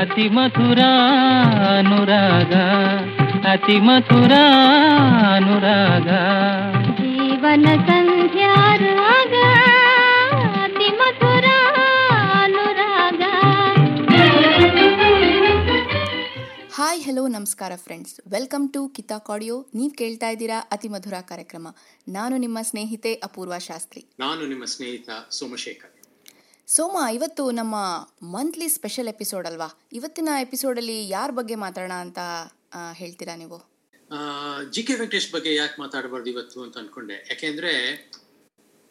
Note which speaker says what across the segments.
Speaker 1: ಅತಿ ಮಧುರ ಅನುರಾಗ ಅತಿ ಮಧುರ ಅನುರಾಗ.
Speaker 2: ಜೀವನ ಸಂಧ್ಯಾರಾಗ ಅತಿ ಮಧುರ ಅನುರಾಗ.
Speaker 3: ಹಾಯ್ ಹಲೋ ನಮಸ್ಕಾರ ಫ್ರೆಂಡ್ಸ್ ವೆಲ್ಕಮ್ ಟು ಕಿತಾಕ್ ಆಡಿಯೋ ನೀವು ಕೇಳ್ತಾ ಇದ್ದೀರಾ ಅತಿ ಮಧುರ ಕಾರ್ಯಕ್ರಮ. ನಾನು ನಿಮ್ಮ ಸ್ನೇಹಿತೆ ಅಪೂರ್ವ ಶಾಸ್ತ್ರಿ.
Speaker 4: ನಾನು ನಿಮ್ಮ ಸ್ನೇಹಿತ ಸೋಮಶೇಖರ್.
Speaker 3: ಸೋಮ ಇವತ್ತು ನಮ್ಮ ಮಂತ್ಲಿ ಸ್ಪೆಷಲ್ ಎಪಿಸೋಡ್ ಅಲ್ವಾ? ಇವತ್ತಿನ ಎಪಿಸೋಡಲ್ಲಿ ಯಾರ ಬಗ್ಗೆ ಮಾತಾಡೋಣ ಅಂತ ಹೇಳ್ತೀರಾ ನೀವು?
Speaker 4: ಜಿ ಕೆ ವೆಂಕಟೇಶ್ ಬಗ್ಗೆ ಯಾಕೆ ಮಾತಾಡಬಾರ್ದು ಇವತ್ತು ಅಂತ ಅನ್ಕೊಂಡೆ. ಯಾಕೆಂದ್ರೆ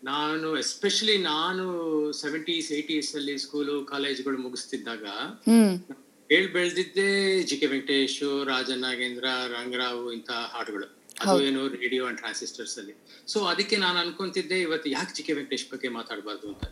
Speaker 4: ನಾನು ಎಸ್ಪೆಷಲಿ ನಾನು ಸೆವೆಂಟೀಸ್ ಏಯ್ಟೀಸ್ ಅಲ್ಲಿ ಸ್ಕೂಲು ಕಾಲೇಜ್ಗಳು ಮುಗಿಸ್ತಿದ್ದಾಗ ಹೇಳ್ ಬೆಳೆದಿದ್ದೆ ಜಿ ಕೆ ವೆಂಕಟೇಶ್ ರಾಜ ನಾಗೇಂದ್ರ ರಂಗರಾವ್ ಇಂತ ಹಾಡುಗಳು. ಅದು ಏನು ರೇಡಿಯೋ ಅಂಡ್ ಟ್ರಾನ್ಸಿಸ್ಟರ್ಸ್ ಅಲ್ಲಿ. ಸೊ ಅದಕ್ಕೆ ನಾನು ಅನ್ಕೊಂತಿದ್ದೆ ಇವತ್ತು ಯಾಕೆ ಜಿ ಕೆ ವೆಂಕಟೇಶ್ ಬಗ್ಗೆ ಮಾತಾಡಬಾರ್ದು ಅಂತ.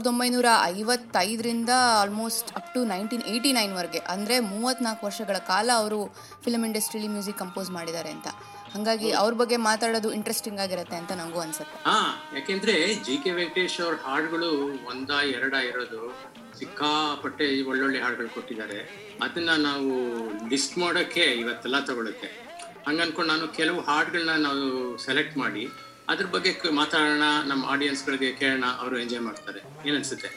Speaker 3: ಸಾವಿರದ ಒಂಬೈನೂರ ಐವತ್ತೈದರಿಂದ almost up to nineteen eighty ನೈನ್ವರೆಗೆ ಅಂದರೆ ಮೂವತ್ತ್ನಾಲ್ಕು ವರ್ಷಗಳ ಕಾಲ ಅವರು ಫಿಲಮ್ ಇಂಡಸ್ಟ್ರಿಲಿ ಮ್ಯೂಸಿಕ್ ಕಂಪೋಸ್ ಮಾಡಿದ್ದಾರೆ ಅಂತ. ಹಾಗಾಗಿ ಅವ್ರ ಬಗ್ಗೆ ಮಾತಾಡೋದು ಇಂಟ್ರೆಸ್ಟಿಂಗ್ ಆಗಿರುತ್ತೆ ಅಂತ ನನಗೂ ಅನ್ಸುತ್ತೆ.
Speaker 4: ಹಾ ಯಾಕೆಂದ್ರೆ ಜಿ ಕೆ ವೆಂಕಟೇಶ್ ಅವ್ರ ಹಾಡುಗಳು ಒಂದ ಎರಡ ಇರೋದು ಸಿಕ್ಕಾಪಟ್ಟೆ ಒಳ್ಳೊಳ್ಳೆ ಹಾಡುಗಳು ಕೊಟ್ಟಿದ್ದಾರೆ. ಅದನ್ನ ನಾವು ಲಿಸ್ಟ್ ಮಾಡೋಕೆ ಇವತ್ತೆಲ್ಲ ತಗೊಳುತ್ತೆ. ಹಂಗನ್ಕೊಂಡು ನಾನು ಕೆಲವು ಹಾಡುಗಳನ್ನ ನಾವು ಸೆಲೆಕ್ಟ್ ಮಾಡಿ ಅದ್ರ ಬಗ್ಗೆ ಮಾತಾಡೋಣ ನಮ್ಮ ಆಡಿಯನ್ಸ್ಗಳಿಗೆ ಕೇಳೋಣ ಅವರು ಎಂಜಾಯ್ ಮಾಡ್ತಾರೆ. ಏನನ್ಸುತ್ತೆ?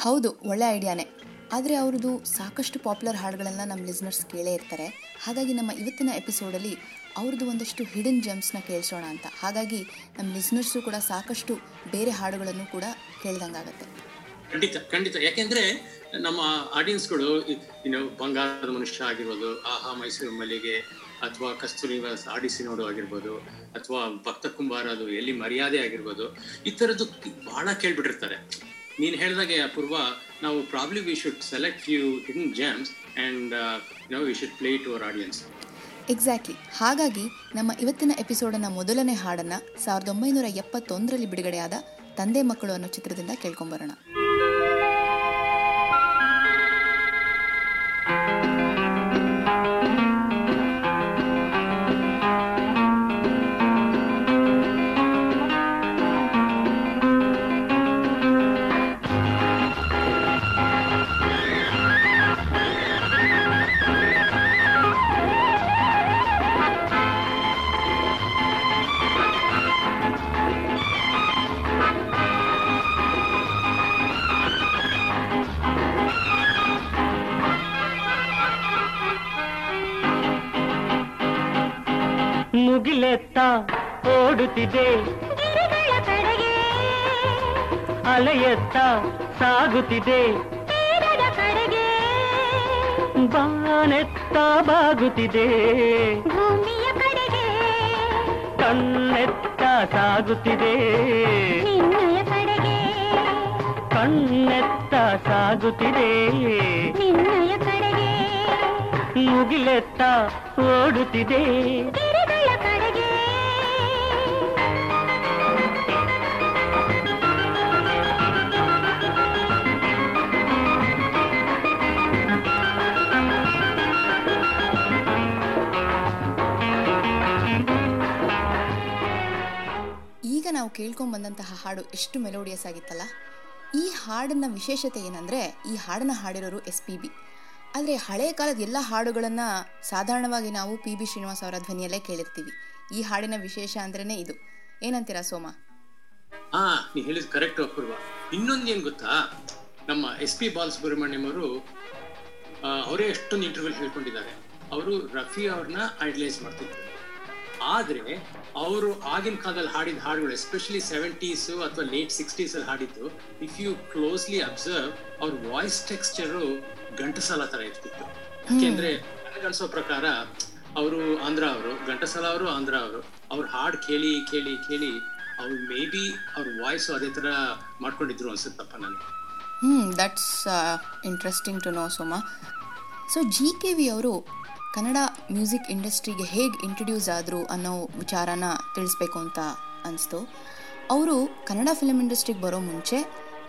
Speaker 3: ಹೌದು ಒಳ್ಳೆ ಐಡಿಯಾನೇ ಆದರೆ ಅವ್ರದ್ದು ಸಾಕಷ್ಟು ಪಾಪ್ಯುಲರ್ ಹಾಡುಗಳನ್ನು ನಮ್ಮ ಲಿಸ್ನರ್ಸ್ ಕೇಳೇ ಇರ್ತಾರೆ. ಹಾಗಾಗಿ ನಮ್ಮ ಇವತ್ತಿನ ಎಪಿಸೋಡಲ್ಲಿ ಅವ್ರದ್ದು ಒಂದಷ್ಟು ಹಿಡನ್ ಜೆಮ್ಸ್ನ ಕೇಳಿಸೋಣ ಅಂತ. ಹಾಗಾಗಿ ನಮ್ಮ ಲಿಸ್ನರ್ಸು ಕೂಡ ಸಾಕಷ್ಟು ಬೇರೆ ಹಾಡುಗಳನ್ನು ಕೂಡ ಕೇಳ್ದಂಗಾಗತ್ತೆ.
Speaker 4: ಖಂಡಿತ ಖಂಡಿತ. ಯಾಕೆಂದ್ರೆ ನಮ್ಮ ಆಡಿಯನ್ಸ್ಗಳು ಇನ್ನು ಬಂಗಾರದ ಮನುಷ್ಯ ಆಗಿರ್ಬೋದು ಆಹಾ ಮೈಸೂರು ಮಲ್ಲಿಗೆ ಅಥವಾ ಕಸ್ತೂರಿ ನಿವಾಸ ಆಡಿಸಿ ನೋಡು ಆಗಿರ್ಬೋದು, ಅಥವಾ ಭಕ್ತ ಕುಂಬಾರ ಅದು ಎಲ್ಲಿ ಮರ್ಯಾದೆ ಆಗಿರ್ಬೋದು, ಈ ಥರದ್ದು ಬಹಳ ಕೇಳ್ಬಿಟ್ಟಿರ್ತಾರೆ. ನೀನು ಹೇಳಿದಾಗೆ ಅಪೂರ್ವ, ನಾವು probably we should select you hidden gems and no we should play to our audience
Speaker 3: exactly ಹಾಗಾಗಿ ನಮ್ಮ ಇವತ್ತಿನ ಎಪಿಸೋಡನ್ನ ಮೊದಲನೇ ಹಾಡನ್ನು ಸಾವಿರದ ಒಂಬೈನೂರ ಎಪ್ಪತ್ತೊಂದರಲ್ಲಿ ಬಿಡುಗಡೆಯಾದ ತಂದೆ ಮಕ್ಕಳು ಅನ್ನೋ ಚಿತ್ರದಿಂದ ಕೇಳ್ಕೊಂಬರೋಣ.
Speaker 1: ಓಡುತ್ತಿದೆ ಅಲೆಯತ್ತ ಸಾಗುತ್ತಿದೆ. ಬಾನೆತ್ತ ಬಾಗುತ್ತಿದೆ.
Speaker 2: ಭೂಮಿಯ ಕಡೆಗೆ
Speaker 1: ಕಣ್ಣೆತ್ತ ಸಾಗುತ್ತಿದೆ. ಕಣ್ಣೆತ್ತ ಸಾಗುತ್ತಿದೆ. ಮುಗಿಲೆತ್ತ ಓಡುತ್ತಿದೆ.
Speaker 3: ನಾವು ಹಾಡು ಎಷ್ಟು ಮೆಲೋಡಿಯಸ್ ಆಗಿತ್ತಲ್ಲ? ಈ ಹಾಡಿನ ವಿಶೇಷತೆ ಏನಂದರೆ, ಈ ಹಾಡನ್ನು ಹಾಡಿರೋರು ಎಸ್ ಪಿ ಬಿ. ಆದರೆ ಹಳೆಯ ಕಾಲದ ಎಲ್ಲ ಹಾಡುಗಳನ್ನು ಸಾಧಾರಣವಾಗಿ ನಾವು ಪಿ ಬಿ ಶ್ರೀನಿವಾಸ್ ಅವರ ಧ್ವನಿಯಲ್ಲೇ ಕೇಳಿರ್ತೀವಿ. ಈ ಹಾಡಿನ ವಿಶೇಷ ಅಂದ್ರೇ ಇದು. ಏನಂತೀರಾ ಸೋಮ?
Speaker 4: ಹಾ ನೀ ಹೇಳಿದ ಕರೆಕ್ಟ್ ಅಪೂರ್ವ. ಇನ್ನೊಂದೇನ್ ಗೊತ್ತಾ? ನಮ್ಮ ಎಸ್ ಪಿ ಬಾಲ್ ಸುಬ್ರಹ್ಮಣ್ಯಂ ಅವರು ಅವರೇ ಎಷ್ಟೊಂದು ಇಂಟರ್ವ್ಯೂ ಹೇಳ್ಕೊಂಡಿದ್ದಾರೆ. ಅವರು ರಫಿ ಅವ್ರನ್ನ ಐಡಲೈಸ್ ಮಾಡ್ತಿದ್ರು. ಆದ್ರೆ ಅವರು ಆಗಿನ ಕಾಲದಲ್ಲಿ ಹಾಡಿದ ಹಾಡುಗಳು ಎಸ್ಪೆಷಲಿ ಸೆವೆಂಟೀಸ್ ಅಥವಾ ಲೇಟ್ ಸಿಕ್ಸ್ಟೀಸ್ ಅಲ್ಲಿ ಹಾಡಿದ್ದು ಇಫ್ ಯು ಕ್ಲೋಸ್ಲಿ ಅಬ್ಸರ್ವ್ ಅವ್ರ ವಾಯ್ಸ್ ಟೆಕ್ಸ್ಚರು ಘಂಟಸಾಲ ತರ ಇರ್ತಿತ್ತು. ಯಾಕೆಂದ್ರೆ ನನಗನ್ಸೋ ಪ್ರಕಾರ ಅವರು ಆಂಧ್ರ ಅವರು ಘಂಟಸಾಲ ಅವರು ಆಂಧ್ರ ಅವರು. ಅವ್ರ ಹಾಡ್ ಕೇಳಿ ಕೇಳಿ ಕೇಳಿ ಅವ್ರು ಮೇ ಬಿ ಅವ್ರ ವಾಯ್ಸ್ ಅದೇ ತರ ಮಾಡ್ಕೊಂಡಿದ್ರು ಅನ್ಸುತ್ತಪ್ಪ ನನಗೆ.
Speaker 3: ಹ್ಮ್ that's interesting to know Soma. So G K V ಅವರು ಕನ್ನಡ ಮ್ಯೂಸಿಕ್ ಇಂಡಸ್ಟ್ರಿಗೆ ಹೇಗೆ ಇಂಟ್ರಡ್ಯೂಸ್ ಆದರು ಅನ್ನೋ ವಿಚಾರನ ತಿಳಿಸ್ಬೇಕು ಅಂತ ಅನಿಸ್ತು. ಅವರು ಕನ್ನಡ ಫಿಲಮ್ ಇಂಡಸ್ಟ್ರಿಗೆ ಬರೋ ಮುಂಚೆ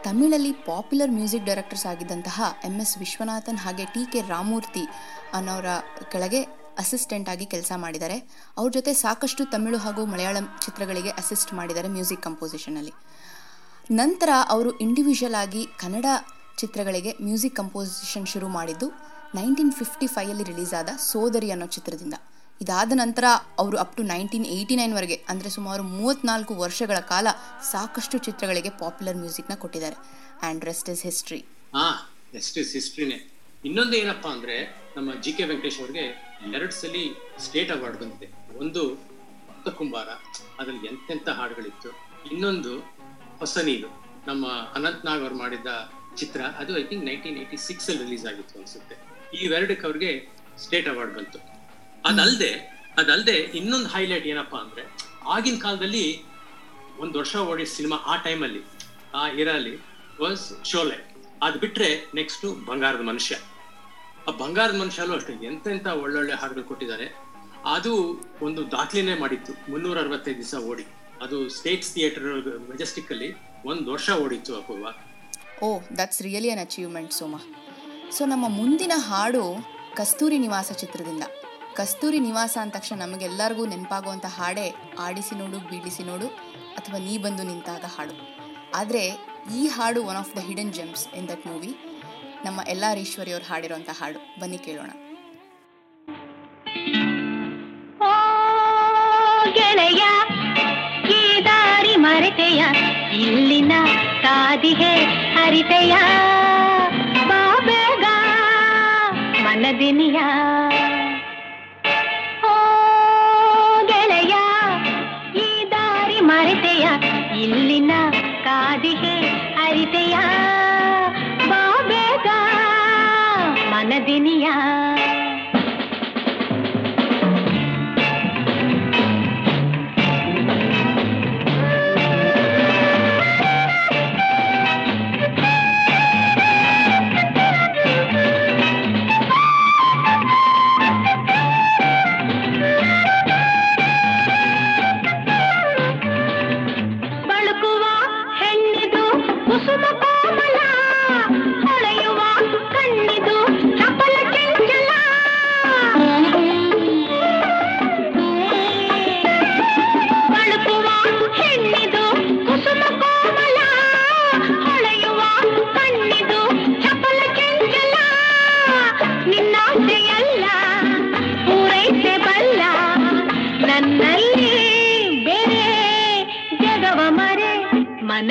Speaker 3: ತಮಿಳಲ್ಲಿ ಪಾಪ್ಯುಲರ್ ಮ್ಯೂಸಿಕ್ ಡೈರೆಕ್ಟರ್ಸ್ ಆಗಿದ್ದಂತಹ ಎಂ ಎಸ್ ವಿಶ್ವನಾಥನ್ ಹಾಗೆ ಟಿ ಕೆ ರಾಮೂರ್ತಿ ಅನ್ನೋರ ಕೆಳಗೆ ಅಸಿಸ್ಟೆಂಟ್ ಆಗಿ ಕೆಲಸ ಮಾಡಿದ್ದಾರೆ. ಅವ್ರ ಜೊತೆ ಸಾಕಷ್ಟು ತಮಿಳು ಹಾಗೂ ಮಲಯಾಳಂ ಚಿತ್ರಗಳಿಗೆ ಅಸಿಸ್ಟ್ ಮಾಡಿದ್ದಾರೆ ಮ್ಯೂಸಿಕ್ ಕಂಪೋಸಿಷನಲ್ಲಿ ನಂತರ ಅವರು ಇಂಡಿವಿಜುವಲ್ ಆಗಿ ಕನ್ನಡ ಚಿತ್ರಗಳಿಗೆ ಮ್ಯೂಸಿಕ್ ಕಂಪೋಸಿಷನ್ ಶುರು ಮಾಡಿದ್ದು ನೈನ್ಟೀನ್ ಫಿಫ್ಟಿ ಫೈಯಲ್ಲಿ ರಿಲೀಸ್ ಆದ ಸೋದರಿ ಅನ್ನೋ ಚಿತ್ರದಿಂದ. ಇದಾದ ನಂತರ ಅವರು ಅಪ್ ಟು ನೈನ್ಟೀನ್ ಏಯ್ಟಿ ನೈನ್ವರೆಗೆ ಅಂದರೆ ಸುಮಾರು ಮೂವತ್ತ್ನಾಲ್ಕು ವರ್ಷಗಳ ಕಾಲ ಸಾಕಷ್ಟು ಚಿತ್ರಗಳಿಗೆ ಪಾಪ್ಯುಲರ್ ಮ್ಯೂಸಿಕ್ನ ಕೊಟ್ಟಿದ್ದಾರೆ. ಆ್ಯಂಡ್ ರೆಸ್ಟ್ ಇಸ್ ಹಿಸ್ಟ್ರಿ
Speaker 4: ಹಾಂ ರೆಸ್ಟ್ ಇಸ್ ಹಿಸ್ಟ್ರಿನೇ ಇನ್ನೊಂದು ಏನಪ್ಪ ಅಂದರೆ, ನಮ್ಮ ಜಿ ಕೆ ವೆಂಕಟೇಶ್ ಅವ್ರಿಗೆ ಎರಡು ಸಲ ಸ್ಟೇಟ್ ಅವಾರ್ಡ್ ಬಂದಿದೆ. ಒಂದು ಭಕ್ತ ಕುಂಬಾರ ಅದ್ರಲ್ಲಿ ಎಂತೆಂಥ ಹಾಡುಗಳಿತ್ತು. ಇನ್ನೊಂದು ಹೊಸ ನೀರು, ನಮ್ಮ ಅನಂತ್ ನಾಗ್ ಅವ್ರು ಮಾಡಿದ ಚಿತ್ರ, ಅದು ಐ ಥಿಂಕ್ ನೈನ್ಟೀನ್ ಏಯ್ಟಿ ಸಿಕ್ಸಲ್ಲಿ ರಿಲೀಸ್ ಆಗಿತ್ತು ಅನ್ಸುತ್ತೆ. ಇವೆರಡಕ್ಕೆ ಅವ್ರಿಗೆ ಸ್ಟೇಟ್ ಅವಾರ್ಡ್ ಬಂತು. ಅದಲ್ದೆ ಅದಲ್ದೆ ಇನ್ನೊಂದು ಹೈಲೈಟ್ ಏನಪ್ಪಾ ಅಂದ್ರೆ, ಆಗಿನ ಕಾಲದಲ್ಲಿ ಒಂದ್ ವರ್ಷ ಓಡಿದ ಸಿನಿಮಾ ಆ ಟೈಮಲ್ಲಿ ಆ ಇರಲ್ಲಿ ವಾಸ್ ಶೋಲೆ ಅದ್ ಬಿಟ್ರೆ ನೆಕ್ಸ್ಟ್ ಬಂಗಾರದ ಮನುಷ್ಯ. ಆ ಬಂಗಾರದ ಮನುಷ್ಯಲ್ಲೂ ಅಷ್ಟೇ, ಎಂತೆಂತ ಒಳ್ಳೊಳ್ಳೆ ಹಾಡುಗಳು ಕೊಟ್ಟಿದ್ದಾರೆ. ಅದು ಒಂದು ದಾಖಲೆನೇ ಮಾಡಿತ್ತು, ಮುನ್ನೂರ ಅರವತ್ತೈದು ದಿವಸ ಓಡಿ. ಅದು ಸ್ಟೇಟ್ಸ್ ಥಿಯೇಟರ್ ಮೆಜೆಸ್ಟಿಕ್ ಅಲ್ಲಿ ಒಂದ್ ವರ್ಷ ಓಡಿತ್ತು Apoorva.
Speaker 3: Oh that's really an achievement Soma so ನಮ್ಮ ಮುಂದಿನ ಹಾಡು ಕಸ್ತೂರಿ ನಿವಾಸ ಚಿತ್ರದಿಂದ. ಕಸ್ತೂರಿ ನಿವಾಸ ಅಂದ ತಕ್ಷಣ ನಮಗೆಲ್ಲರಿಗೂ ನೆನಪಾಗುವಂಥ ಹಾಡೇ ಆಡಿಸಿ ನೋಡು, ಬೀಳಿಸಿ ನೋಡು, ಅಥವಾ ನೀ ಬಂದು ನಿಂತಾಗ ಹಾಡು. ಆದರೆ ಈ ಹಾಡು one of the hidden gems in that movie ನಮ್ಮ ಎಲ್ಲ ಅವ್ರು ಹಾಡಿರೋಂಥ ಹಾಡು. ಬನ್ನಿ ಕೇಳೋಣ.
Speaker 2: ಗೆಳೆಯ, ಈ ದಾರಿ ಮರೆತೆಯ, ಇಲ್ಲಿನ ಕಾದಿಗೆ ಹರಿತೆಯ. ಮನದಿನಿಯ ಓ ಗೆಳೆಯ ಈ ದಾರಿ ಮರೆತೆಯ ಇಲ್ಲಿನ ಕಾದಿಗೆ ಅರಿತೆಯ. ಬಾಬೇಗ ಮನದಿನಿಯ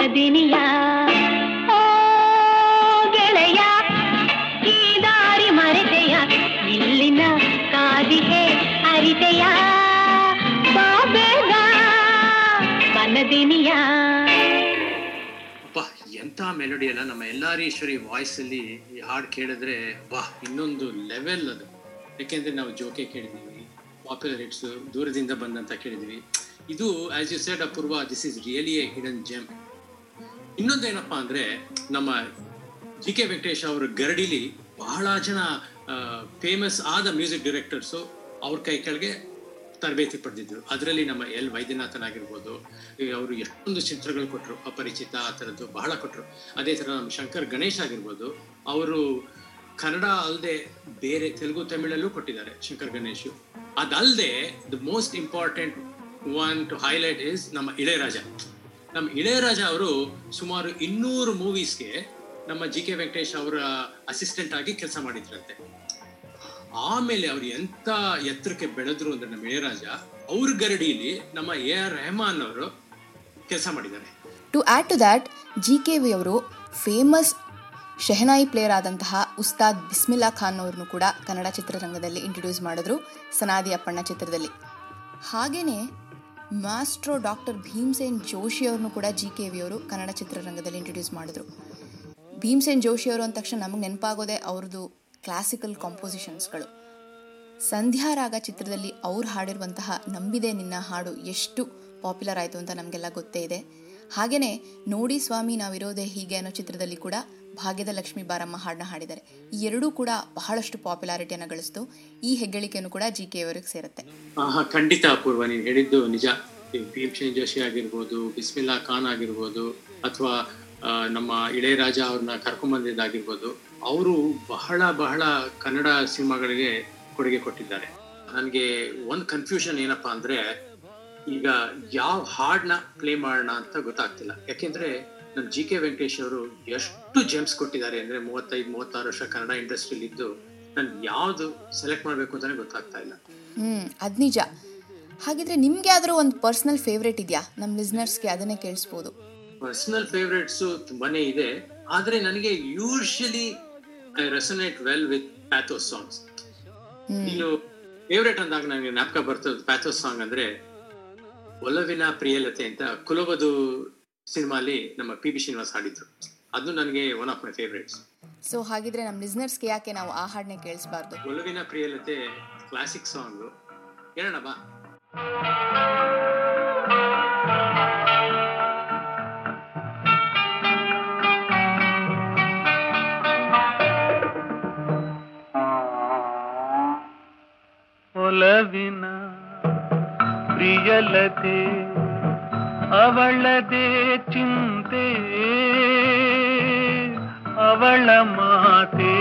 Speaker 2: ಮನದಿನಿಯ ಓ ಗೆಳೆಯ, ಈ ದಾರಿ ಮರೆತೆಯ, ಇಲ್ಲಿನ ಕಾದಿಗೆ ಅರಿತೆಯ. ಬಾಬೇಗ
Speaker 4: ಅಪ್ಪ ಎಂತ ಮೆಲೋಡಿ ಅಲ್ಲ. ನಮ್ಮ ಎಲ್ಲಾರೀಶ್ವರಿ ವಾಯ್ಸ್ ಅಲ್ಲಿ ಈ ಹಾಡು ಕೇಳಿದ್ರೆ ವಾ ಇನ್ನೊಂದು ಲೆವೆಲ್ ಅದು. ಯಾಕೆಂದ್ರೆ ನಾವು ಜೋಕೆ ಕೇಳಿದೀವಿ ಪಾಪ್ಯುಲರ್ ಹಿಟ್ಸ್ ದೂರದಿಂದ ಬಂದಂತ ಕೇಳಿದ್ವಿ ಇದು as you said Apoorva this is really a hidden gem ಇನ್ನೊಂದೇನಪ್ಪಾ ಅಂದ್ರೆ ನಮ್ಮ ಜಿ ಕೆ ವೆಂಕಟೇಶ್ ಅವರ ಗರಡಿಲಿ ಬಹಳ ಜನ ಫೇಮಸ್ ಆದ ಮ್ಯೂಸಿಕ್ ಡೈರೆಕ್ಟರ್ಸು ಅವ್ರ ಕೈ ಕೆಳಗೆ ತರಬೇತಿ ಪಡೆದಿದ್ರು. ಅದರಲ್ಲಿ ನಮ್ಮ ಎಲ್ ವೈದ್ಯನಾಥನ್ ಆಗಿರ್ಬೋದು ಅವರು ಎಷ್ಟೊಂದು ಚಿತ್ರಗಳು ಕೊಟ್ಟರು ಅಪರಿಚಿತ, ಆ ಥರದ್ದು ಬಹಳ ಕೊಟ್ಟರು ಅದೇ ಥರ ನಮ್ಮ ಶಂಕರ್ ಗಣೇಶ್ ಆಗಿರ್ಬೋದು, ಅವರು ಕನ್ನಡ ಅಲ್ಲದೆ ಬೇರೆ ತೆಲುಗು, ತಮಿಳಲ್ಲೂ ಕೊಟ್ಟಿದ್ದಾರೆ ಶಂಕರ್ ಗಣೇಶ್. ಅದಲ್ಲದೆ the most important one to highlight is ನಮ್ಮ ಇಳೆಯರಾಜ. ನಮ್ಮ ಇಳೆಯರಾಜ ಅವರು ಸುಮಾರು ಇನ್ನೂರು ಮೂವೀಸ್ಗೆ ನಮ್ಮ ಜಿ ಕೆ ವೆಂಕಟೇಶ್ ಅವರ ಅಸಿಸ್ಟೆಂಟ್ ಆಗಿ ಕೆಲಸ ಮಾಡಿದ್ರಂತೆ. ಆಮೇಲೆ ಅವ್ರು ಎಂತ ಎತ್ತರಕ್ಕೆ ಬೆಳೆದ್ರು ಅಂದ್ರೆ ನಮ್ಮ ಇಳೆಯರಾಜ, ಅವ್ರ ಗರಡಿಯಲ್ಲಿ ನಮ್ಮ ಎ ಆರ್ ರೆಹಮಾನ್ ಅವರು ಕೆಲಸ ಮಾಡಿದ್ದಾರೆ.
Speaker 3: To add to that G K V ಅವರು ಫೇಮಸ್ ಶೆಹನಾಯಿ ಪ್ಲೇಯರ್ ಆದಂತಹ ಉಸ್ತಾದ್ ಬಿಸ್ಮಿಲ್ಲಾ ಖಾನ್ ಅವ್ರನ್ನು ಕೂಡ ಕನ್ನಡ ಚಿತ್ರರಂಗದಲ್ಲಿ ಇಂಟ್ರೊಡ್ಯೂಸ್ ಮಾಡಿದ್ರು, ಸನಾದಿ ಅಪ್ಪಣ್ಣ ಚಿತ್ರದಲ್ಲಿ. ಹಾಗೆಯೇ ಮಾಸ್ಟ್ರೋ ಡಾಕ್ಟರ್ ಭೀಮ್ಸೇನ್ ಜೋಶಿ ಅವ್ರನ್ನು ಕೂಡ ಜಿ ಕೆ ವಿ ಅವರು ಕನ್ನಡ ಚಿತ್ರರಂಗದಲ್ಲಿ ಇಂಟ್ರೊಡ್ಯೂಸ್ ಮಾಡಿದ್ರು. ಭೀಮ್ಸೇನ್ ಜೋಶಿ ಅವರು ಅಂದ ತಕ್ಷಣ ನಮಗೆ ನೆನಪಾಗೋದೆ ಅವ್ರದ್ದು ಕ್ಲಾಸಿಕಲ್ ಕಾಂಪೋಸಿಷನ್ಸ್ಗಳು ಸಂಧ್ಯಾರಾಗ ಚಿತ್ರದಲ್ಲಿ ಅವ್ರು ಹಾಡಿರುವಂತಹ ನಂಬಿದೆ ನಿನ್ನ ಹಾಡು ಎಷ್ಟು ಪಾಪ್ಯುಲರ್ ಆಯಿತು ಅಂತ ನಮಗೆಲ್ಲ ಗೊತ್ತೇ ಇದೆ. ಹಾಗೆಯೇ ನೋಡಿ ಸ್ವಾಮಿ ನಾವಿರೋದೇ ಹೀಗೆ ಅನ್ನೋ ಚಿತ್ರದಲ್ಲಿ ಕೂಡ ಭಾಗ್ಯದ ಲಕ್ಷ್ಮಿ ಬಾರಮ್ಮ ಹಾಡನ್ನ ಹಾಡಿದ್ದಾರೆ. ಈ ಎರಡೂ ಕೂಡ ಬಹಳಷ್ಟು ಪಾಪ್ಯುಲಾರಿಟಿಯನ್ನು ಗಳಿಸ್ತು ಈ ಹೆಗ್ಗಳಿಕೆಯನ್ನು ಕೂಡ ಜಿ ಕೆ ಅವರಿಗೆ ಸೇರುತ್ತೆ.
Speaker 4: ಖಂಡಿತ ಅಪೂರ್ವ. ನೀನು ಹೇಳಿದ್ದು ನಿಜ. ಭೀಮಸೇನ್ ಜೋಶಿ ಆಗಿರ್ಬೋದು, ಬಿಸ್ಮಿಲ್ಲಾ ಖಾನ್ ಆಗಿರ್ಬೋದು, ಅಥವಾ ನಮ್ಮ ಇಳೆಯರಾಜ ಅವ್ರನ್ನ ಕರ್ಕೊಂಬಂದಿದ್ದಾಗಿರ್ಬೋದು, ಅವರು ಬಹಳ ಬಹಳ ಕನ್ನಡ ಸಿನಿಮಾಗಳಿಗೆ ಕೊಡುಗೆ ಕೊಟ್ಟಿದ್ದಾರೆ. ನನಗೆ ಒಂದು ಕನ್ಫ್ಯೂಷನ್ ಏನಪ್ಪಾ ಅಂದ್ರೆ, ಈಗ ಯಾವ ಹಾಡ್ನ ಪ್ಲೇ ಮಾಡೋಣ ಅಂತ ಗೊತ್ತಾಗ್ತಿಲ್ಲ. ಯಾಕೆಂದ್ರೆ ನಮ್ ಜಿ ಕೆ ವೆಂಕಟೇಶ್ ಅವರು ಎಷ್ಟು ಜೆಮ್ಸ್ ಕೊಟ್ಟಿದ್ದಾರೆ ಅಂದ್ರೆ ಮೂವತ್ತೈದು ಮೂವತ್ತಾರು ವರ್ಷ ಕನ್ನಡ ಇಂಡಸ್ಟ್ರಿಲಿ ಇದ್ದು ನಾನು ಯಾವುದು ಸೆಲೆಕ್ಟ್ ಮಾಡಬೇಕು ಅಂತಾನೆ ಗೊತ್ತಾಗ್ತಾ ಇಲ್ಲ.
Speaker 3: ಹ್ಮ್ ಅದ್ ನಿಜ. ಹಾಗಿದ್ರೆ ನಿಮ್ಗೆ ಆದ್ರೂ ಒಂದು ಪರ್ಸನಲ್ ಫೇವ್ರೇಟ್ ಇದೆಯಾ? ನಮ್ಮ ಲಿಸ್ನರ್ಸ್ಗೆ ಅದನ್ನೇ ಕೇಳಿಸ್ಬೋದು.
Speaker 4: ಪರ್ಸನಲ್ ಫೇವ್ರೇಟ್ಸ್ ತುಂಬಾನೇ ಇದೆ. ಆದ್ರೆ ನನಗೆ usually I resonate well with pathos songs ಇನ್ನು ಫೇವ್ರೇಟ್ ಅಂದಾಗ ನನಗೆ ಜ್ಞಾಪಕ ಬರ್ತದ ಪ್ಯಾಥೋಸ್ ಸಾಂಗ್ ಅಂದ್ರೆ ಒಲವಿನ ಪ್ರಿಯಲತೆ ಅಂತ ಕುಲವದು ಸಿನಿಮಾಲಿ ನಮ್ಮ ಪಿ ಬಿ ಶ್ರೀನಿವಾಸ್ ಹಾಡಿದ್ರು. ಅದು ನನಗೆ one of my favourites
Speaker 3: so ಹಾಗಿದ್ರೆ ನಮ್ಮ ಲಿಸ್ನರ್ಸ್ಗೆ ಯಾಕೆ ನಾವು ಆ ಹಾಡನ್ನ ಕೇಳಿಸ್ಬಾರ್ದು?
Speaker 4: ಒಲುವಿನ ಪ್ರಿಯಲತೆ ಕ್ಲಾಸಿಕ್ ಸಾಂಗ್ ಹೇಳೋಣ ಬಾ.
Speaker 1: ಒಲವಿನ ಪ್ರಿಯಲತೆ ಅವಳದೇ ಚಿಂತೆ ಅವಳ ಮಾತೆ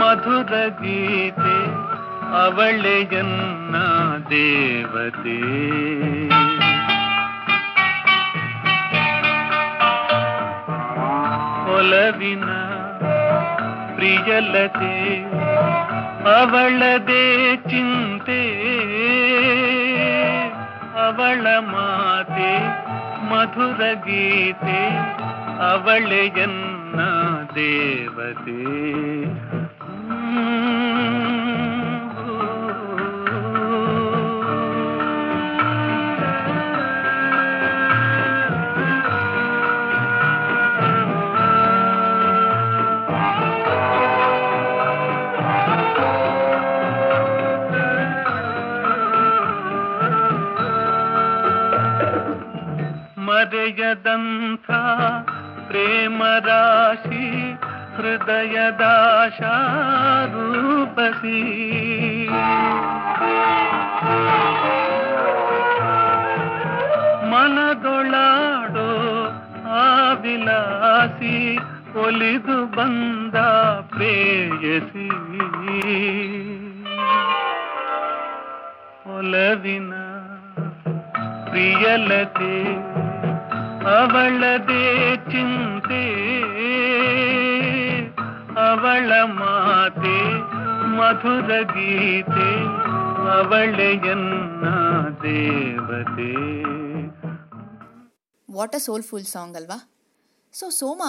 Speaker 1: ಮಧುರ ಗೀತೆ ಅವಳೆಯನ್ನ ದೇವತೆ ಒಲವಿನ ಪ್ರಿಯಲತೆ ಅವಳದೇ ಚಿಂತೆ ಅವಳ ಮಾತೆ ಮಧುರ ಗೀತೆ ಅವಳೆಯನ್ನ ದೇವತೆ. ಮರೆಯದಂಥ ಪ್ರೇಮರಾಶಿ ರಾಶಿ ಹೃದಯದಾಶಾ ರೂಪಸಿ ಮನದೊಳಾಡೋ ಆ ವಿಲಾಸಿ ಒಲಿದು ಬಂದ ಪ್ರೇಯಸಿ. ಒಲವಿನ ಪ್ರಿಯಲತೆ ಅವಳದೇ ಚಿಂತೆ ಅವಳ ಮಾತೆ ಮಧುರ ಗೀತೆ ಅವಳೆಯನ್ನ ದೇವತೆ.
Speaker 3: ವಾಟ್ ಅ ಸೋಲ್ಫುಲ್ ಸಾಂಗ್ ಅಲ್ವಾ? ಸೊ ಸೋಮ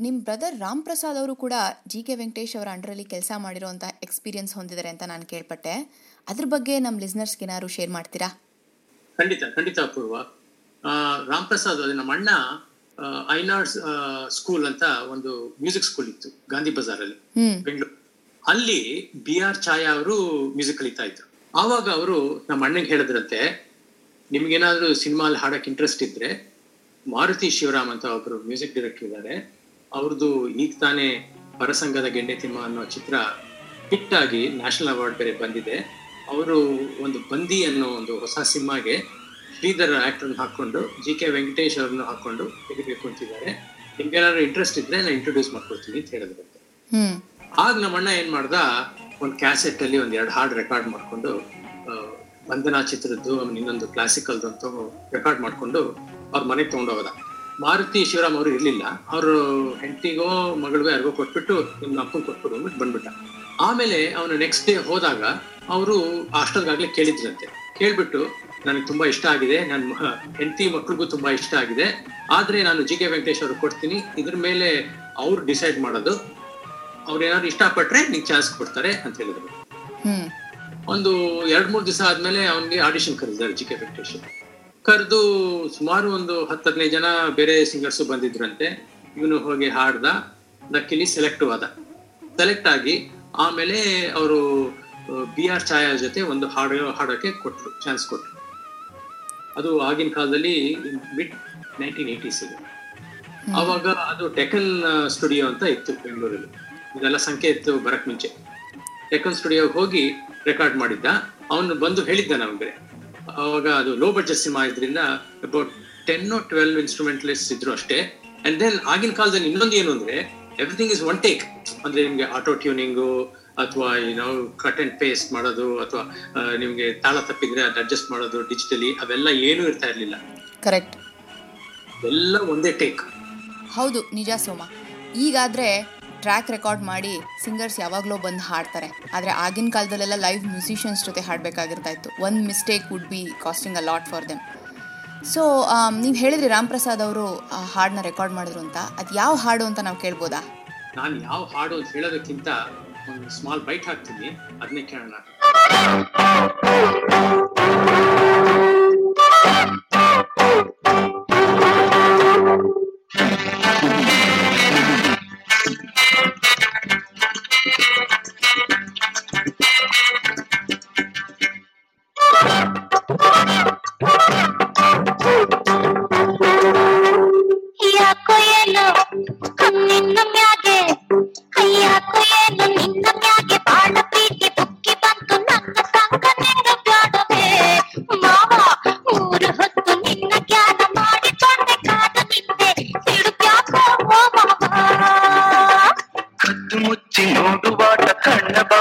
Speaker 3: ನಿಮ್ಮ ಬ್ರದರ್ ರಾಮ್ ಪ್ರಸಾದ್ ಅವರು ಕೂಡ ಜಿ ಕೆ ವೆಂಕಟೇಶ್ ಅವರ ಅಂಡರಲ್ಲಿ ಕೆಲಸ ಮಾಡಿರೋಂಥ ಎಕ್ಸ್ಪೀರಿಯನ್ಸ್ ಹೊಂದಿದ್ದಾರೆ ಅಂತ ನಾನು ಕೇಳ್ಪಟ್ಟೆ. ಅದ್ರ ಬಗ್ಗೆ ನಮ್ಮ ಲಿಸ್ನರ್ಸ್ಗೆ ಏನಾದ್ರು ಶೇರ್ ಮಾಡ್ತೀರಾ?
Speaker 4: ಖಂಡಿತ ಖಂಡಿತ ಅಪೂರ್ವ ರಾಮ್ ಪ್ರಸಾದ್ ನಮ್ಮ ಅಣ್ಣ ಐನಾರ್ಸ್ ಸ್ಕೂಲ್ ಅಂತ ಒಂದು ಮ್ಯೂಸಿಕ್ ಸ್ಕೂಲ್ ಇತ್ತು ಗಾಂಧಿ ಬಜಾರ್
Speaker 3: ಅಲ್ಲಿ
Speaker 4: ಬೆಂಗಳೂರು. ಅಲ್ಲಿ ಬಿ ಆರ್ ಛಾಯಾ ಅವರು ಮ್ಯೂಸಿಕ್ ಕಲಿತಾ ಇದ್ರು. ಆವಾಗ ಅವರು ನಮ್ಮ ಅಣ್ಣಗೆ ಹೇಳಿದ್ರಂತೆ ನಿಮ್ಗೇನಾದ್ರೂ ಸಿನಿಮಾಲ್ ಹಾಡಕ್ ಇಂಟ್ರೆಸ್ಟ್ ಇದ್ರೆ ಮಾರುತಿ ಶಿವರಾಮ್ ಅಂತ ಒಬ್ರು ಮ್ಯೂಸಿಕ್ ಡೈರೆಕ್ಟರ್ ಇದ್ದಾರೆ ಅವ್ರದ್ದು ಈಗ ತಾನೇ ಪರಸಂಗದ ಗೆಂಡೆ ತಿಮ್ಮ ಅನ್ನೋ ಚಿತ್ರ ಹಿಟ್ ಆಗಿ ನ್ಯಾಷನಲ್ ಅವಾರ್ಡ್ ಬೇರೆ ಬಂದಿದೆ. ಅವರು ಒಂದು ಬಂದಿ ಅನ್ನೋ ಒಂದು ಹೊಸ ಸಿನಿಮಾಗೆ ಶ್ರೀಧರ್ ಆಕ್ಟರ್ನ ಹಾಕೊಂಡು ಜಿ ಕೆ ವೆಂಕಟೇಶ್ ಅವ್ರನ್ನ ಹಾಕೊಂಡು ತೆಗಿಬೇಕು ಅಂತಿದ್ದಾರೆ. ನಿಮ್ಗೇನಾದ್ರು ಇಂಟ್ರೆಸ್ಟ್ ಇದ್ರೆ ನಾನು ಇಂಟ್ರೊಡ್ಯೂಸ್ ಮಾಡ್ಕೊಡ್ತೀನಿ ಅಂತ
Speaker 3: ಹೇಳಿದ್ರು
Speaker 4: ಆಗ ನಮ್ಮ ಅಣ್ಣ ಏನ್ ಮಾಡ್ದ ಒಂದು ಕ್ಯಾಸೆಟ್ ಅಲ್ಲಿ ಒಂದ್ ಎರಡು ಹಾಡು ರೆಕಾರ್ಡ್ ಮಾಡ್ಕೊಂಡು ವಂದನಾ ಚಿತ್ರದ್ದು ಇನ್ನೊಂದು ಕ್ಲಾಸಿಕಲ್ದು ಅಂತ ರೆಕಾರ್ಡ್ ಮಾಡ್ಕೊಂಡು ಅವ್ರ ಮನೆಗೆ ತಗೊಂಡೋಗದ. ಮಾರುತಿ ಶಿವರಾಮ್ ಅವರು ಇರ್ಲಿಲ್ಲ. ಅವರು ಹೆಂಡತಿಗೋ ಮಗಳಿಗೋ ಯಾರಿಗೋ ಕೊಟ್ಬಿಟ್ಟು ನಿಮ್ಮ ಅಪ್ಪನ್ ಕೊಟ್ಬಿಟ್ಟು ಅಂದ್ಬಿಟ್ಟು ಬಂದ್ಬಿಟ್ಟ. ಆಮೇಲೆ ಅವನು ನೆಕ್ಸ್ಟ್ ಡೇ ಹೋದಾಗ ಅವರು ಹಾಸ್ಟೆಲ್ಗಾಗ್ಲೇ ಕೇಳಿದ್ರಂತೆ. ಕೇಳ್ಬಿಟ್ಟು ನನಗೆ ತುಂಬಾ ಇಷ್ಟ ಆಗಿದೆ. ನನ್ನ ಹೆಂಡತಿ ಮಕ್ಳಿಗೂ ತುಂಬಾ ಇಷ್ಟ ಆಗಿದೆ. ಆದ್ರೆ ನಾನು ಜಿ ಕೆ ವೆಂಕಟೇಶ್ ಅವ್ರಿಗೆ ಕೊಡ್ತೀನಿ. ಇದ್ರ ಮೇಲೆ ಅವ್ರು ಡಿಸೈಡ್ ಮಾಡೋದು. ಅವ್ರು ಏನಾದ್ರು ಇಷ್ಟಪಟ್ರೆ ನಿಂಗೆ ಚಾನ್ಸ್ ಕೊಡ್ತಾರೆ ಅಂತ ಹೇಳಿದ್ರು.
Speaker 3: ಹ್ಮ್.
Speaker 4: ಒಂದು ಎರಡ್ ಮೂರ್ ದಿವಸ ಆದ್ಮೇಲೆ ಅವನಿಗೆ ಆಡಿಷನ್ ಕರೆದಿದ್ದಾರೆ ಜಿ ಕೆ ವೆಂಕಟೇಶ್ ಕರೆದು ಸುಮಾರು ಒಂದು ಹತ್ತು ಹದಿನೈದು ಜನ ಬೇರೆ ಸಿಂಗರ್ಸ್ ಬಂದಿದ್ರಂತೆ. ಇವನು ಹೋಗಿ ಹಾಡ್ದ. ದಕ್ಕಿಲಿ ಸೆಲೆಕ್ಟ್ ಆದ ಸೆಲೆಕ್ಟ್ ಆಗಿ ಆಮೇಲೆ ಅವರು ಬಿ ಆರ್ ಛಾಯಾ ಜೊತೆ ಒಂದು ಹಾಡು ಹಾಡೋಕೆ ಕೊಟ್ರು ಚಾನ್ಸ್ ಕೊಟ್ರು. ಅದು ಆಗಿನ ಕಾಲದಲ್ಲಿ ಮಿಡ್ ನೈನ್ಟೀನ್ ಏಯ್ಟೀಸ್ ಇದೆ ಅವಾಗ ಅದು ಟೆಕನ್ ಸ್ಟುಡಿಯೋ ಅಂತ ಇತ್ತು ಬೆಂಗಳೂರಲ್ಲಿ. ಇದೆಲ್ಲ ಸಂಖ್ಯೆ ಇತ್ತು ಬರಕ್ ಮುಂಚೆ. ಟೆಕನ್ ಸ್ಟುಡಿಯೋಗೆ ಹೋಗಿ ರೆಕಾರ್ಡ್ ಮಾಡಿದ್ದ. ಅವನು ಬಂದು ಹೇಳಿದ್ದ ನಮಗೆ. ಅವಾಗ ಅದು ಲೋ ಬಡ್ಜೆಟ್ ಸಿನಿಮಾ ಇದ್ರಿಂದ ಅಬೌಟ್ ಟೆನ್ ಟ್ವೆಲ್ವ್ ಇನ್ಸ್ಟ್ರೂಮೆಂಟಲಿಸ್ಟ್ ಇದ್ರು ಅಷ್ಟೇ. ಅಂಡ್ ದೆನ್ ಆಗಿನ ಕಾಲದಲ್ಲಿ ಇನ್ನೊಂದು ಏನು ಅಂದ್ರೆ ಎವ್ರಿಥಿಂಗ್ ಇಸ್ ಒನ್ ಟೇಕ್ ಅಂದ್ರೆ ನಿಮ್ಗೆ ಆಟೋ ಟ್ಯೂನಿಂಗು ಅಥವಾ ಏನೋ ಕಟ್ ಅಂಡ್ ಪೇಸ್ಟ್ ಮಾಡೋದು ಅಥವಾ ನಿಮ್ಗೆ ತಾಳ ತಪ್ಪಿದ್ರೆ ಅದು ಅಡ್ಜಸ್ಟ್ ಮಾಡೋದು ಡಿಜಿಟಲಿ ಅವೆಲ್ಲ ಏನೂ ಇರ್ತಾ ಇರಲಿಲ್ಲ.
Speaker 3: ಕರೆಕ್ಟ್
Speaker 4: ಎಲ್ಲ ಒಂದೇ ಟೇಕ್
Speaker 3: ಹೌದು ನಿಜ ಸೋಮ. ಈಗಾದರೆ ಟ್ರ್ಯಾಕ್ ರೆಕಾರ್ಡ್ ಮಾಡಿ ಸಿಂಗರ್ಸ್ ಯಾವಾಗಲೂ ಬಂದು ಹಾಡ್ತಾರೆ. ಆದರೆ ಆಗಿನ ಕಾಲದಲ್ಲೆಲ್ಲ ಲೈವ್ ಮ್ಯೂಸಿಷಿಯನ್ಸ್ ಜೊತೆ ಹಾಡಬೇಕಾಗಿರ್ತಾ ಇತ್ತು. ಒಂದು mistake would be costing a lot for them so ನೀವು ಹೇಳಿದ್ರಿ ರಾಮ್ ಪ್ರಸಾದ್ ಅವರು ಹಾಡನ್ನ ರೆಕಾರ್ಡ್ ಮಾಡಿದ್ರು ಅಂತ. ಅದು ಯಾವ ಹಾಡು ಅಂತ ನಾವು ಕೇಳ್ಬೋದಾ?
Speaker 4: ನಾನು ಯಾವ ಹಾಡು ಅಂತ ಹೇಳೋದಕ್ಕಿಂತ ಒಂದು ಸ್ಮಾಲ್ ಬೈಟ್ ಹಾಕ್ತೀನಿ. ಅದನ್ನೇ ಕೇಳೋಣ.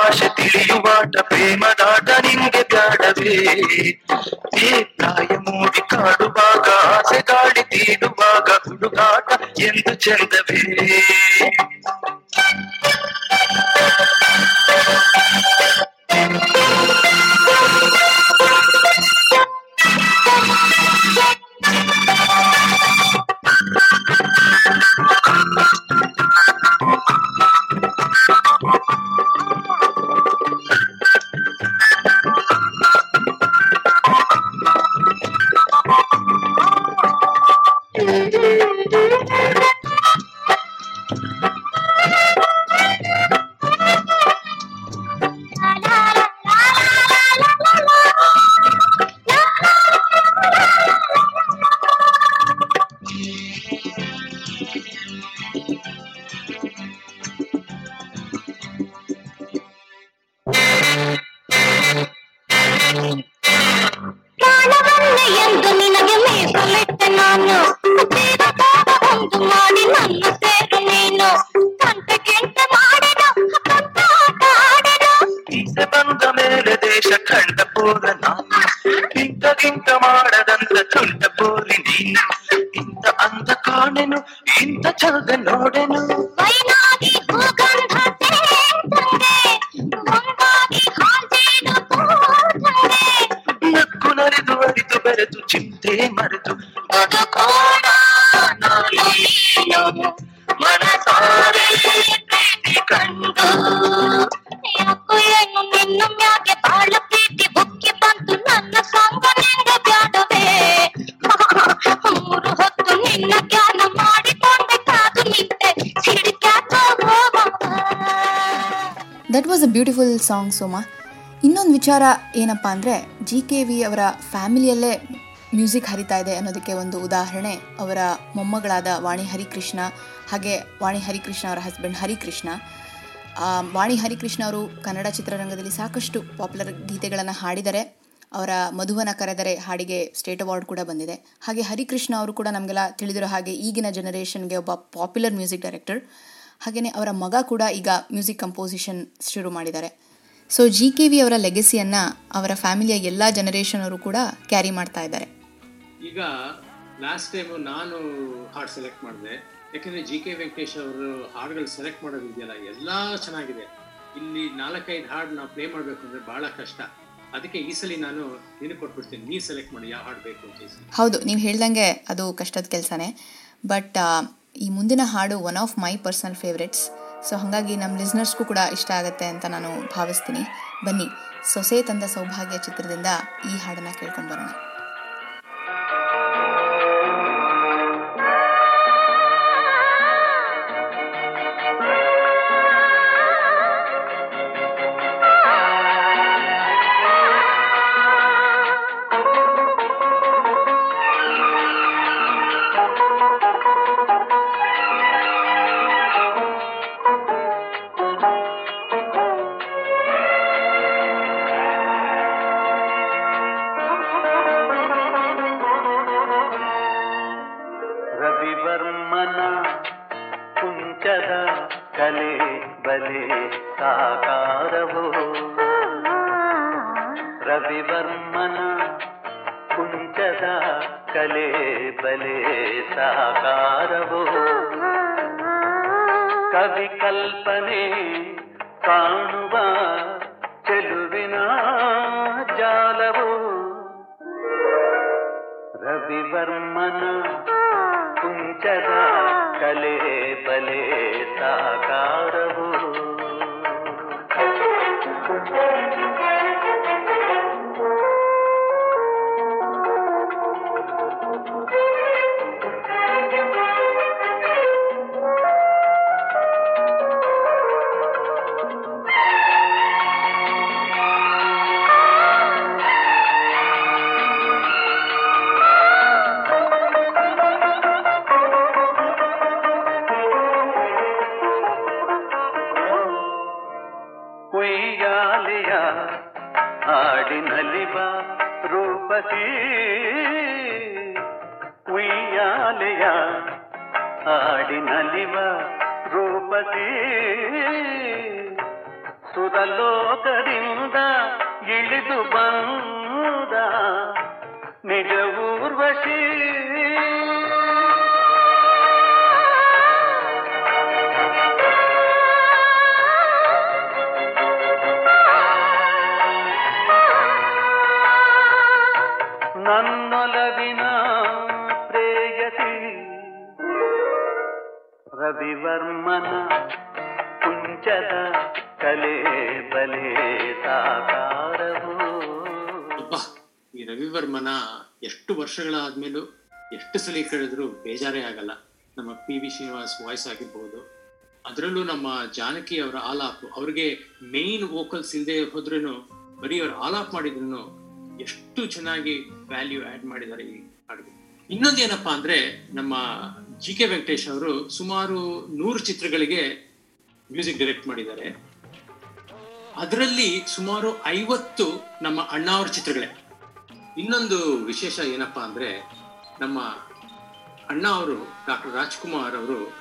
Speaker 5: ಭಾಷೆ ತಿಳಿಯುವಾಟ ಪ್ರೇಮದಾಟ ನಿಮ್ಗೆ ಬ್ಯಾಡವೇ ಏ ಪ್ರಾಯ ಮೂಡಿ ಕಾಡುವಾಗ ಆಸೆ ಗಾಳಿ ತೀಡುವಾಗ ಹುಡುಗಾಟ ಎಂದು ಚಂದವೇ
Speaker 3: that was a beautiful song Soma ಇನ್ನೊಂದು ವಿಚಾರ ಏನಪ್ಪ ಅಂದರೆ ಜಿ ಕೆ ವಿ ಅವರ ಫ್ಯಾಮಿಲಿಯಲ್ಲೇ ಮ್ಯೂಸಿಕ್ ಹರಿತಾ ಇದೆ ಅನ್ನೋದಕ್ಕೆ ಒಂದು ಉದಾಹರಣೆ. ಅವರ ಮೊಮ್ಮಗಳಾದ ವಾಣಿ ಹರಿಕೃಷ್ಣ, ಹಾಗೆ ವಾಣಿ ಹರಿಕೃಷ್ಣ ಅವರ ಹಸ್ಬೆಂಡ್ ಹರಿಕೃಷ್ಣ. ವಾಣಿ ಹರಿಕೃಷ್ಣ ಅವರು ಕನ್ನಡ ಚಿತ್ರರಂಗದಲ್ಲಿ ಸಾಕಷ್ಟು ಪಾಪ್ಯುಲರ್ ಗೀತೆಗಳನ್ನು ಹಾಡಿದರೆ, ಅವರ ಮಧುವನ ಕರೆದರೆ ಹಾಡಿಗೆ ಸ್ಟೇಟ್ ಅವಾರ್ಡ್ ಕೂಡ ಬಂದಿದೆ. ಹಾಗೆ ಹರಿಕೃಷ್ಣ ಅವರು ಕೂಡ ನಮಗೆಲ್ಲ ತಿಳಿದಿರೋ ಹಾಗೆ ಈಗಿನ ಜನರೇಷನ್ಗೆ ಒಬ್ಬ ಪಾಪ್ಯುಲರ್ ಮ್ಯೂಸಿಕ್ ಡೈರೆಕ್ಟರ್. ಹಾಗೆಯೇ ಅವರ ಮಗ ಕೂಡ ಈಗ ಮ್ಯೂಸಿಕ್ ಕಂಪೋಸಿಷನ್ ಶುರು ಮಾಡಿದ್ದಾರೆ. ಸೊ, ಜಿ ಕೆ ವಿ ಅವರ ಲೆಗಸಿಯನ್ನು ಅವರ ಫ್ಯಾಮಿಲಿಯ ಎಲ್ಲ ಜನರೇಷನ್ ಅವರು ಕೂಡ ಕ್ಯಾರಿ ಮಾಡ್ತಾ ಇದ್ದಾರೆ.
Speaker 4: ಈಗ ಲಾಸ್ಟ್ ಟೈಮ್ ನಾನು ಹಾಡ್ ಸೆಲೆಕ್ಟ್ ಮಾಡಿದೆ. ಯಾಕಂದ್ರೆ ಜಿ ಕೆ ವೆಂಕಟೇಶ್ ಅವರು ಹಾಡುಗಳು ಸೆಲೆಕ್ಟ್ ಮಾಡೋದಿದೆಯಲ್ಲ, ಎಲ್ಲ ಚೆನ್ನಾಗಿದೆ. ಇಲ್ಲಿ ನಾಲ್ಕೈದು ಹಾಡು ನಾವು ಪ್ಲೇ ಮಾಡಬೇಕು ಅಂದ್ರೆ ಬಹಳ ಕಷ್ಟ. ಅದಕ್ಕೆ ಈ ಸಲ ನಾನು ನೀನು ಕೊಟ್ಬಿಡ್ತೀನಿ, ನೀ ಸೆಲೆಕ್ಟ್ ಮಾಡಿ, ಯಾವ ಹಾಡು ಬೇಕು ಅಂತ
Speaker 3: ಹೌದು, ನೀವು ಹೇಳ್ದಂಗೆ ಅದು ಕಷ್ಟದ ಕೆಲಸನೇ. ಬಟ್ ಈ ಮುಂದಿನ ಹಾಡು one of my personal favourites so ಹಾಗಾಗಿ ನಮ್ಮ ಲಿಸ್ನರ್ಸ್ಗೂ ಕೂಡ ಇಷ್ಟ ಆಗುತ್ತೆ ಅಂತ ನಾನು ಭಾವಿಸ್ತೀನಿ. ಬನ್ನಿ, ಸೊಸೆ ತಂದ ಸೌಭಾಗ್ಯ ಚಿತ್ರದಿಂದ ಈ ಹಾಡನ್ನು ಕೇಳ್ಕೊಂಡು ಬರೋಣ.
Speaker 4: ವರ್ಷಗಳಾದ್ಮೇಲೂ ಎಷ್ಟು ಸಲ ಕೇಳಿದ್ರು ಬೇಜಾರೇ ಆಗಲ್ಲ. ನಮ್ಮ ಪಿ ವಿ ಶ್ರೀನಿವಾಸ್ ವಾಯ್ಸ್ ಆಗಿರ್ಬೋದು. ಅದರಲ್ಲೂ ನಮ್ಮ ಜಾನಕಿ ಅವರ ಆಲಾಪ್, ಅವ್ರಿಗೆ ಮೇನ್ ವೋಕಲ್ಸ್ ಇಲ್ಲದೆ ಹೋದ್ರೂ ಬರೀ ಅವ್ರು ಆಲಾಪ್ ಮಾಡಿದ್ರು ಎಷ್ಟು ಚೆನ್ನಾಗಿ ವ್ಯಾಲ್ಯೂ ಆ್ಯಡ್ ಮಾಡಿದ್ದಾರೆ ಈ ಹಾಡಿಗೆ ಇನ್ನೊಂದೇನಪ್ಪಾ ಅಂದ್ರೆ ನಮ್ಮ ಜಿ ಕೆ ವೆಂಕಟೇಶ್ ಅವರು ಸುಮಾರು ನೂರು ಚಿತ್ರಗಳಿಗೆ ಮ್ಯೂಸಿಕ್ ಡೈರೆಕ್ಟ್ ಮಾಡಿದ್ದಾರೆ. ಅದರಲ್ಲಿ ಸುಮಾರು ಐವತ್ತು ನಮ್ಮ ಅಣ್ಣಾವ್ರ ಚಿತ್ರಗಳೇ. ಇನ್ನೊಂದು ವಿಶೇಷ ಏನಪ್ಪಾ ಅಂದ್ರೆ ನಮ್ಮ ಅಣ್ಣ ಅವರು ಡಾಕ್ಟರ್ ರಾಜ್ಕುಮಾರ್ ಅವರು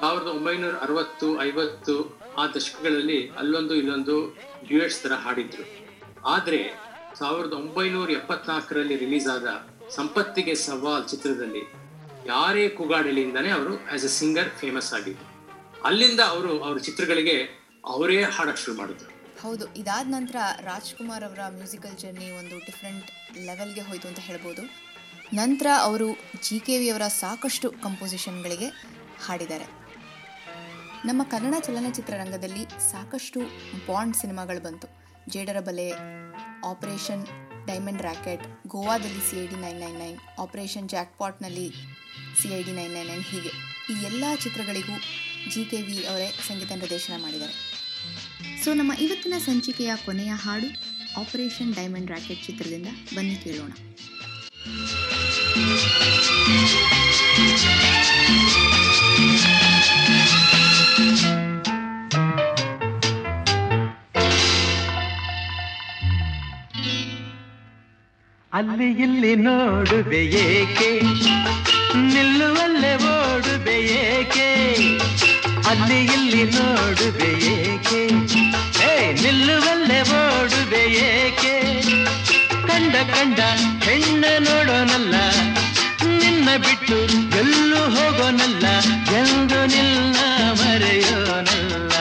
Speaker 4: ಸಾವಿರದ ಒಂಬೈನೂರ ಅರವತ್ತು, ಐವತ್ತು ಆ ದಶಕಗಳಲ್ಲಿ ಅಲ್ಲೊಂದು ಇಲ್ಲೊಂದು ಡ್ಯೂಯೆಟ್ಸ್ ತರ ಹಾಡಿದ್ರು. ಆದ್ರೆ ಸಾವಿರದ ಒಂಬೈನೂರ ಎಪ್ಪತ್ನಾಲ್ಕರಲ್ಲಿ ರಿಲೀಸ್ ಆದ ಸಂಪತ್ತಿಗೆ ಸವಾಲ್ ಚಿತ್ರದಲ್ಲಿ ಯಾರೇ ಕೂಗಾಡಲಿಂದಾನೇ ಅವರು ಆಸ್ ಎ ಸಿಂಗರ್ ಫೇಮಸ್ ಆಗಿದ್ರು. ಅಲ್ಲಿಂದ ಅವರು ಅವ್ರ ಚಿತ್ರಗಳಿಗೆ ಅವರೇ ಹಾಡಕ್ಕೆ ಶುರು ಮಾಡಿದ್ರು.
Speaker 3: ಹೌದು, ಇದಾದ ನಂತರ ರಾಜ್ಕುಮಾರ್ ಅವರ ಮ್ಯೂಸಿಕಲ್ ಜರ್ನಿ ಒಂದು ಡಿಫ್ರೆಂಟ್ ಲೆವೆಲ್ಗೆ ಹೋಯಿತು ಅಂತ ಹೇಳ್ಬೋದು. ನಂತರ ಅವರು ಜಿ ಕೆ ವಿ ಅವರ ಸಾಕಷ್ಟು ಕಂಪೋಸಿಷನ್ಗಳಿಗೆ ಹಾಡಿದ್ದಾರೆ. ನಮ್ಮ ಕನ್ನಡ ಚಲನಚಿತ್ರ ರಂಗದಲ್ಲಿ ಸಾಕಷ್ಟು ಬಾಂಡ್ ಸಿನಿಮಾಗಳು ಬಂತು. ಜೇಡರ ಬಲೆ, ಆಪರೇಷನ್ ಡೈಮಂಡ್ ರ್ಯಾಕೆಟ್ ಗೋವಾದಲ್ಲಿ C I D nine nine nine, operation ಜಾಕ್ಪಾಟ್ನಲ್ಲಿ C I D nine nine nine ಹೀಗೆ. ಈ ಎಲ್ಲ ಚಿತ್ರಗಳಿಗೂ ಜಿ ಕೆ ವಿ ಅವರೇ ಸಂಗೀತ ನಿರ್ದೇಶನ ಮಾಡಿದ್ದಾರೆ. ಸೊ ನಮ್ಮ ಇವತ್ತಿನ ಸಂಚಿಕೆಯ ಕೊನೆಯ ಹಾಡು ಆಪರೇಷನ್ ಡೈಮಂಡ್ ರಾಕೆಟ್ ಚಿತ್ರದಿಂದ ಬನ್ನಿ ಕೇಳೋಣ.
Speaker 6: ಅಲ್ಲಿ ಇಲ್ಲಿ ನೋಡುವೆ ಏಕೆ? ನಿಲ್ಲುವಲ್ಲೇ ಓಡುವೆ ಏಕೆ? ಅಲ್ಲಿ ಇಲ್ಲಿ ನೋಡುವೆ ಏಕೆ? ನಿಲ್ಲುವಲ್ಲೇ ಓಡುವೆ ಏಕೆ? ಕಂಡ ಕಂಡ ಹೆಣ್ಣ ನೋಡೋನಲ್ಲ, ನಿನ್ನ ಬಿಟ್ಟು ಎಲ್ಲೂ ಹೋಗೋನಲ್ಲ, ಎಂದು ನಿನ್ನ ಮರೆಯೋನಲ್ಲ.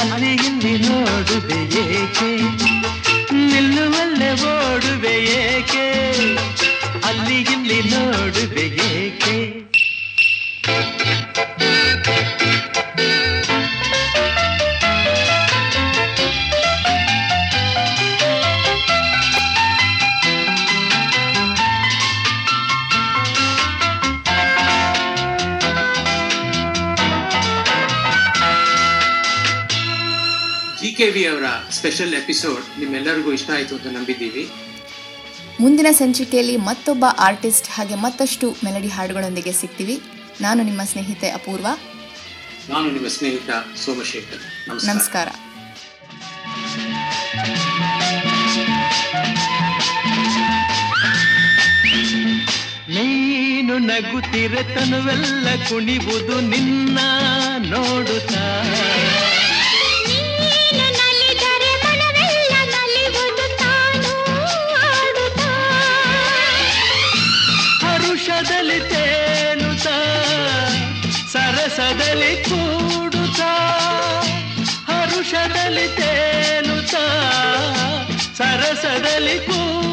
Speaker 6: ಅಲ್ಲಿ ಇಲ್ಲಿ ನೋಡುವೆ ಏಕೆ?
Speaker 4: ಸ್ಪೆಷಲ್ ಎಪಿಸೋಡ್ ನಿಮ್ಮೆಲ್ಲರಿಗೂ ಇಷ್ಟ ಆಯಿತು ಅಂತ ನಂಬಿದ್ದೀವಿ.
Speaker 3: ಮುಂದಿನ ಸಂಚಿಕೆಯಲ್ಲಿ ಮತ್ತೊಬ್ಬ ಆರ್ಟಿಸ್ಟ್ ಹಾಗೆ ಮತ್ತಷ್ಟು ಮೆಲಡಿ ಹಾಡುಗಳೊಂದಿಗೆ ಸಿಗ್ತೀವಿ. ನಾನು ನಿಮ್ಮ ಸ್ನೇಹಿತೆ ಅಪೂರ್ವ.
Speaker 4: ನಾನು ನಿಮ್ಮ ಸ್ನೇಹಿತ ಸೋಮಶೇಖರ್. ನಮಸ್ಕಾರ.
Speaker 6: ನೀನು ನೀನು ನಗುತ್ತಿರೆ ತನುವೆಲ್ಲ ಕುಣಿವುದು ನಿನ್ನ ನೋಡುತ್ತಾ. ಸರಸದಲ್ಲಿ ಕೂಡುತ್ತಾ ಹರುಷದಲ್ಲಿ ತೇಲುತ್ತಾ ಸರಸದಲ್ಲಿ ಕೂಡುತ್ತಾ